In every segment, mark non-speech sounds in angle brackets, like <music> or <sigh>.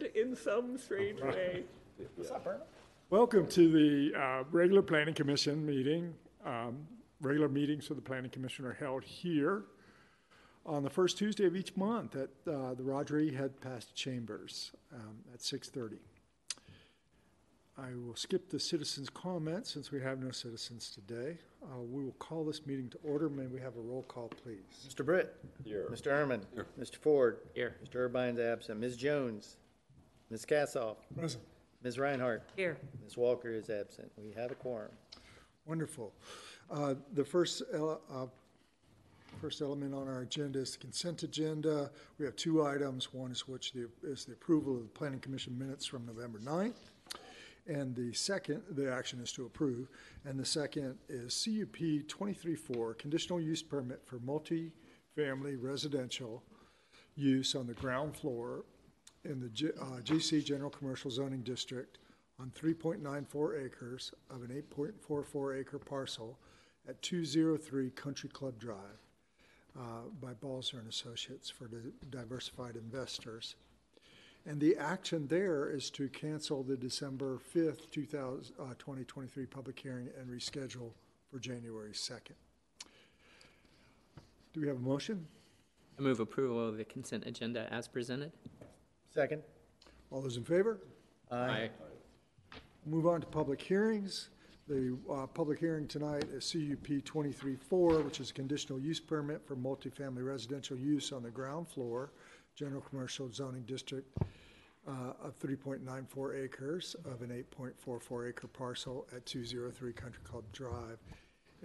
weird in some strange way. What's up, Bert? Welcome to the uh, regular Planning Commission meeting. Um, Regular meetings of the Planning Commission are held here on the first Tuesday of each month at uh, the Roger E. Hedgepeth Chambers um, at 6:30. I will skip the citizens' comments since we have no citizens today. Uh, We will call this meeting to order. May we have a roll call, please? Mr. Britt? Here. Mr. Herman? Here. Mr. Ford? Here. Mr. Urbine's absent. Ms. Jones? Ms. Cassoff? Present. Ms. Reinhardt? Here. Ms. Walker is absent. We have a quorum. Wonderful. Uh, The first, ele- uh, first element on our agenda is the consent agenda. We have two items. One is which the- is the approval of the Planning Commission minutes from November 9th. And the second, the action is to approve. And the second is CUP 23-4, conditional use permit for multi-family residential use on the ground floor in the G- uh, GC General Commercial Zoning District on 3.94 acres of an 8.44 acre parcel at 203 Country Club Drive uh, by Balzer and Associates for the diversified investors. And the action there is to cancel the December 5th, 2000 uh, 2023 public hearing and reschedule for January 2nd. Do we have a motion? I move approval of the consent agenda as presented. Second? All those in favor? Aye. Move on to public hearings. The uh, public hearing tonight is CUP 23-4, which is a conditional use permit for multifamily residential use on the ground floor, general commercial zoning district uh, of 3.94 acres of an 8.44 acre parcel at 203 Country Club Drive.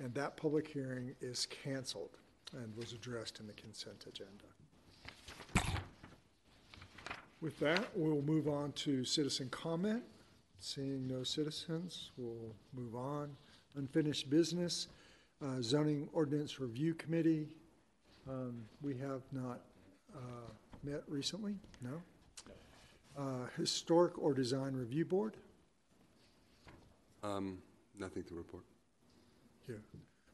And that public hearing is canceled and was addressed in the consent agenda. With that, we'll move on to citizen comment. Seeing no citizens, we'll move on. Unfinished business, uh, zoning ordinance review committee. Um, We have not uh, met recently, no? Uh, Historic or design review board? Um, nothing to report. Here.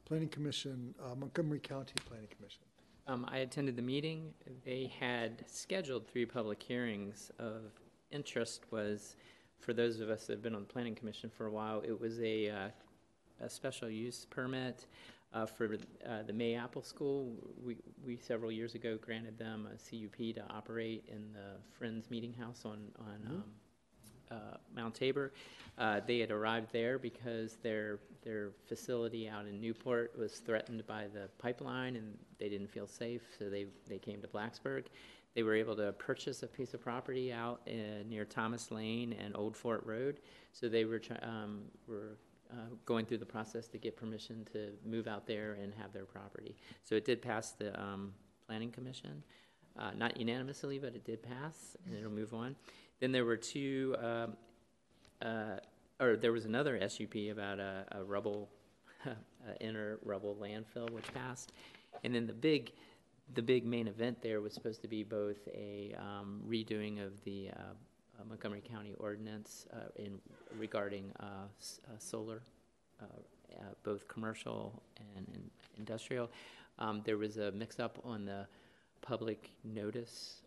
Planning commission, uh, Montgomery County Planning Commission. Um, I attended the meeting. They had scheduled three public hearings. Of interest was, for those of us that have been on the planning commission for a while, it was a, uh, a special use permit uh, for uh, the May Apple School. We, we several years ago granted them a CUP to operate in the Friends Meeting House on, on um, uh, Mount Tabor. Uh, They had arrived there because their, their facility out in Newport was threatened by the pipeline, and they didn't feel safe, so they, they came to Blacksburg. They were able to purchase a piece of property out uh, near Thomas Lane and Old Fort Road, so they were, um, were uh, going through the process to get permission to move out there and have their property. So it did pass the um, Planning Commission, Uh, not unanimously, but it did pass, and it'll move on. Then there were two, um, uh, or there was another SUP about a, a rubble, <laughs> a inner rubble landfill, which passed. And then the big, the big main event there was supposed to be both a um, redoing of the uh, Montgomery County ordinance uh, in regarding uh, s- uh, solar, uh, both commercial and, and industrial. Um, there was a mix-up on the public notice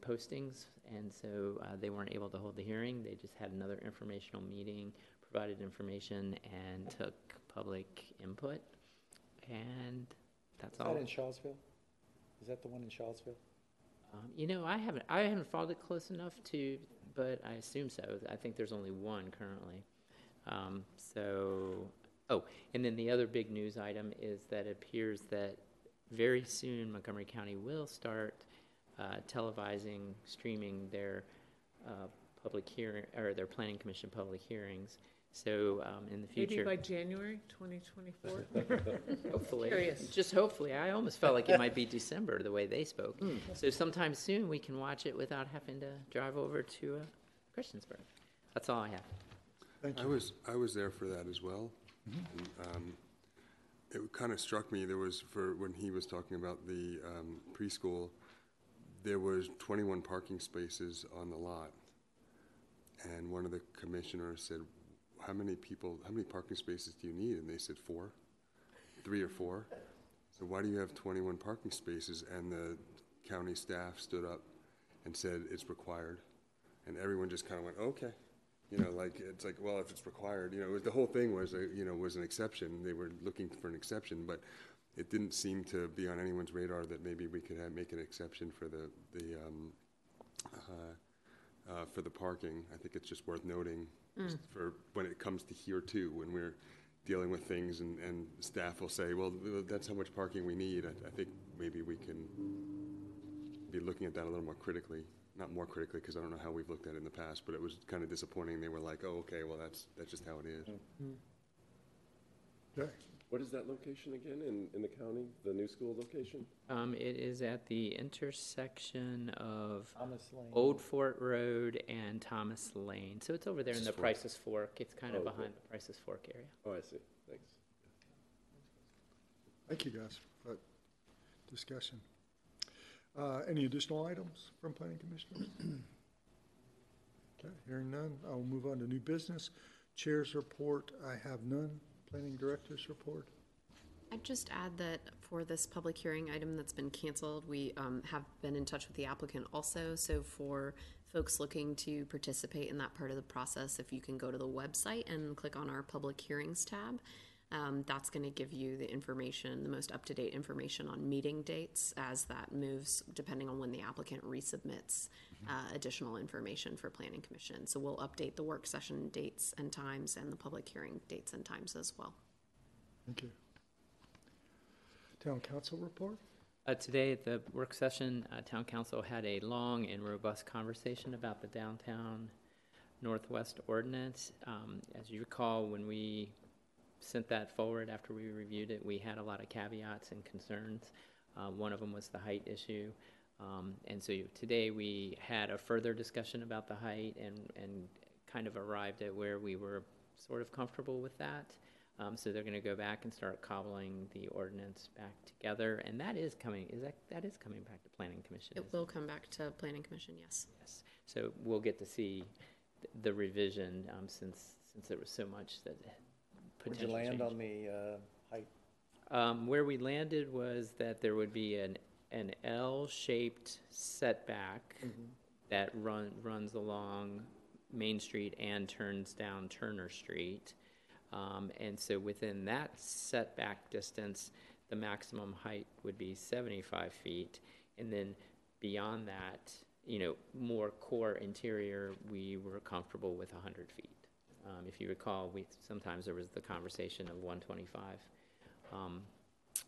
postings, and so uh, they weren't able to hold the hearing. They just had another informational meeting, provided information, and took public input. And that's Is all. that in Shawsville? Is that the one in Shawsville? Um, you know, I haven't I haven't followed it close enough to, but I assume so. I think there's only one currently. Um, so, oh, and then the other big news item is that it appears that very soon Montgomery County will start uh, televising, streaming their uh, public hearing or their planning commission public hearings. So um, in the future, Maybe by January 2024? <laughs> Hopefully. Curious. Just hopefully. I almost felt like it might be December the way they spoke. So sometime soon we can watch it without having to drive over to uh, Christiansburg. That's all I have. Thank you. I was, I was there for that as well. And, um, It kind of struck me, there was, for, when he was talking about the um, preschool, there was 21 parking spaces on the lot. And one of the commissioners said, how many people, how many parking spaces do you need? And they said, four, three or four. So why do you have 21 parking spaces? And the county staff stood up and said, it's required. and everyone just kind of went, okay. You know, like, it's like, well, if it's required, you know, was, the whole thing was, a you know, was an exception. They were looking for an exception, but it didn't seem to be on anyone's radar that maybe we could have, make an exception for the, the, um, uh, uh, for the parking. I think it's just worth noting just for when it comes to here too, when we're dealing with things and, and staff will say, well, that's how much parking we need. I, I think maybe we can be looking at that a little more critically, not more critically, because I don't know how we've looked at it in the past, but it was kind of disappointing. They were like, oh, okay, well, that's, that's just how it is. Okay, What is that location again in, in the county, the new school location? Um, it is at the intersection of Thomas Lane. Old Fort Road and Thomas Lane. So it's over there in the Prices Fork. It's kind of Oh, okay. behind the Prices Fork area. Oh, I see, thanks. thank you guys for that discussion. Uh, Any additional items from planning commissioners? <clears throat> Okay, hearing none, I'll move on to new business. Chair's report, I have none. Planning director's report. I'd just add that for this public hearing item that's been canceled, we um, have been in touch with the applicant also. So for folks looking to participate in that part of the process, if you can go to the website and click on our public hearings tab, um, that's going to give you the information, the most up-to-date information on meeting dates as that moves, depending on when the applicant resubmits uh, additional information for planning commission. So we'll update the work session dates and times and the public hearing dates and times as well. Thank you. Town council report? Uh, today at the work session, uh, town council had a long and robust conversation about the downtown northwest ordinance. Um, as you recall, when we sent that forward after we reviewed it, we had a lot of caveats and concerns. Uh, one of them was the height issue. Um, and so today we had a further discussion about the height and, and kind of arrived at where we were sort of comfortable with that. Um, so they're going to go back and start cobbling the ordinance back together, and that is coming. Is that that is coming back to Planning Commission? It will come back to planning commission, yes. Yes. So we'll get to see th- the revision um, since since there was so much that Would potential you land change. on the uh, height? Um, where we landed was that there would be an an L-shaped setback that run runs along Main Street and turns down Turner Street. Um, and so within that setback distance, the maximum height would be 75 feet. And then beyond that, you know, more core interior, we were comfortable with 100 feet. Um, if you recall, we sometimes there was the conversation of 125. Um,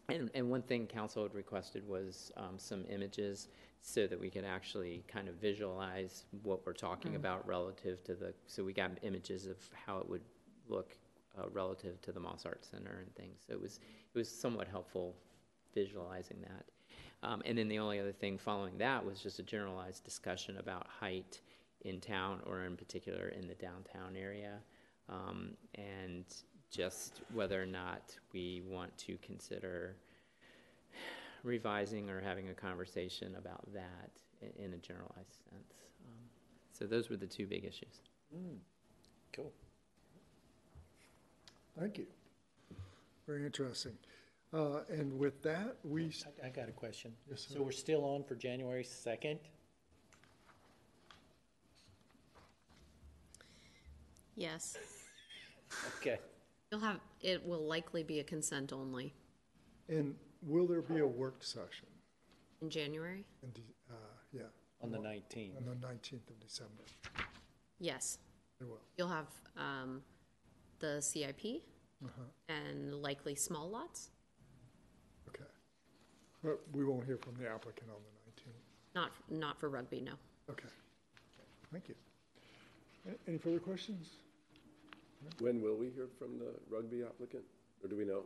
and, and one thing council had requested was um, some images so that we could actually kind of visualize what we're talking about relative to the, so we got images of how it would look uh, relative to the Moss Art Center and things. So it was, it was somewhat helpful visualizing that. Um, and then the only other thing following that was just a generalized discussion about height in town or in particular in the downtown area. Um, and just whether or not we want to consider revising or having a conversation about that in, in a generalized sense. Um, so those were the two big issues. Cool. Thank you. Very interesting. Uh, And with that, we, s- I, I got a question. Yes, sir. So we're still on for January second? Yes. Okay. You'll have, it will likely be a consent only and will there be a work session? in January? in de- uh, Yeah, On the nineteenth. on the 19th of December. Yes. There will. You'll have um, the CIP Uh-huh. and likely small lots. Okay. But we won't hear from the applicant on the 19th. Not, not for rugby, no. Okay. Thank you. A- Any further questions? When will we hear from the rugby applicant, or do we know?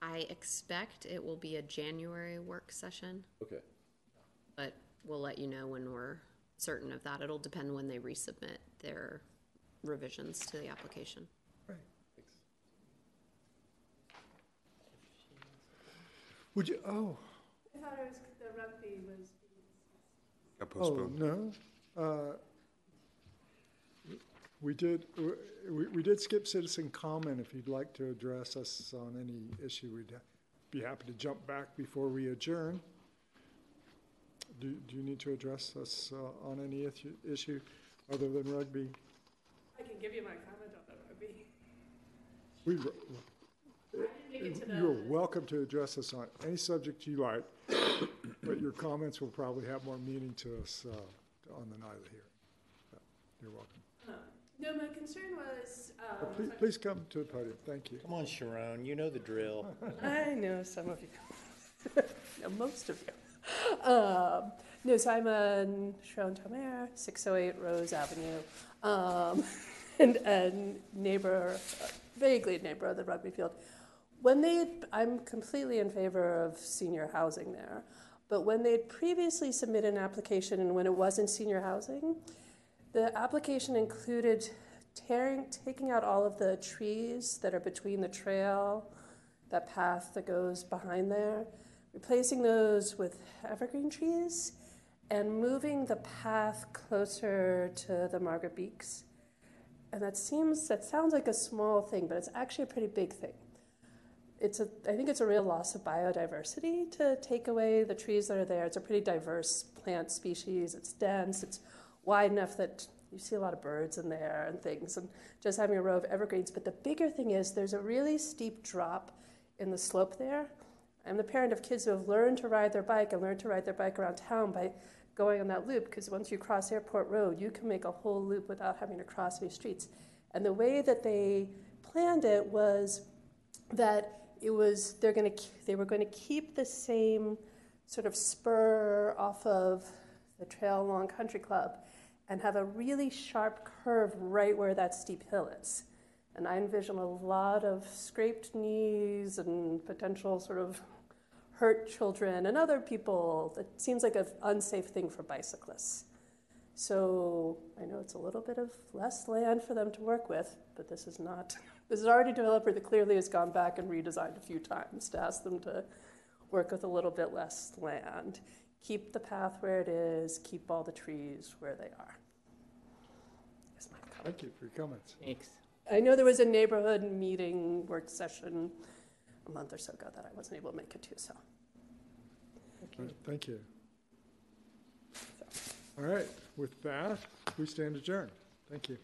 I expect it will be a January work session, Okay, but we'll let you know when we're certain of that. It'll depend when they resubmit their revisions to the application. Right. thanks. Would you, oh, I thought it was, the rugby was, Got oh, postponed. no. Uh, We did, we, we did skip citizen comment. If you'd like to address us on any issue, we'd be happy to jump back before we adjourn. Do, do you need to address us uh, on any issue- issue? other than rugby? I can give you my comment on the rugby. We, I didn't make it to the. you're welcome to address us on any subject you like, but your comments will probably have more meaning to us uh, on the night of the hearing. You're welcome. Uh, No, my concern was, Uh, um, Please, please come to the podium. Thank you. Come on, Sharon, you know the drill. <laughs> I know some of you, <laughs> no, most of you. Um, no, so I'm on Sharon Tomer, 608 Rose Avenue, um, <laughs> and a neighbor, vaguely a neighbor of the rugby field. When they, I'm completely in favor of senior housing there, but when they'd previously submitted an application and when it wasn't senior housing, the application included tearing, taking out all of the trees that are between the trail, that path that goes behind there, replacing those with evergreen trees, and moving the path closer to the Margaret Beeks. And that seems, that sounds like a small thing, but it's actually a pretty big thing. It's a, I think it's a real loss of biodiversity to take away the trees that are there. It's a pretty diverse plant species. It's dense. It's wide enough that you see a lot of birds in there and things, and just having a row of evergreens. But the bigger thing is there's a really steep drop in the slope there. I'm the parent of kids who have learned to ride their bike and learned to ride their bike around town by going on that loop because once you cross Airport Road, you can make a whole loop without having to cross any streets. And the way that they planned it was that it was they're going to they were going to keep the same sort of spur off of the trail along Country Club and have a really sharp curve right where that steep hill is. And I envision a lot of scraped knees and potential sort of hurt children and other people. That seems like an unsafe thing for bicyclists. So I know it's a little bit of less land for them to work with, but this is not. <laughs> This is already a developer that clearly has gone back and redesigned a few times to ask them to work with a little bit less land. Keep the path where it is, keep all the trees where they are. That's my. Thank you for your comments. Thanks. I know there was a neighborhood meeting, work session a month or so ago that I wasn't able to make it to, so. Thank you. All right, with that, we stand adjourned. Thank you.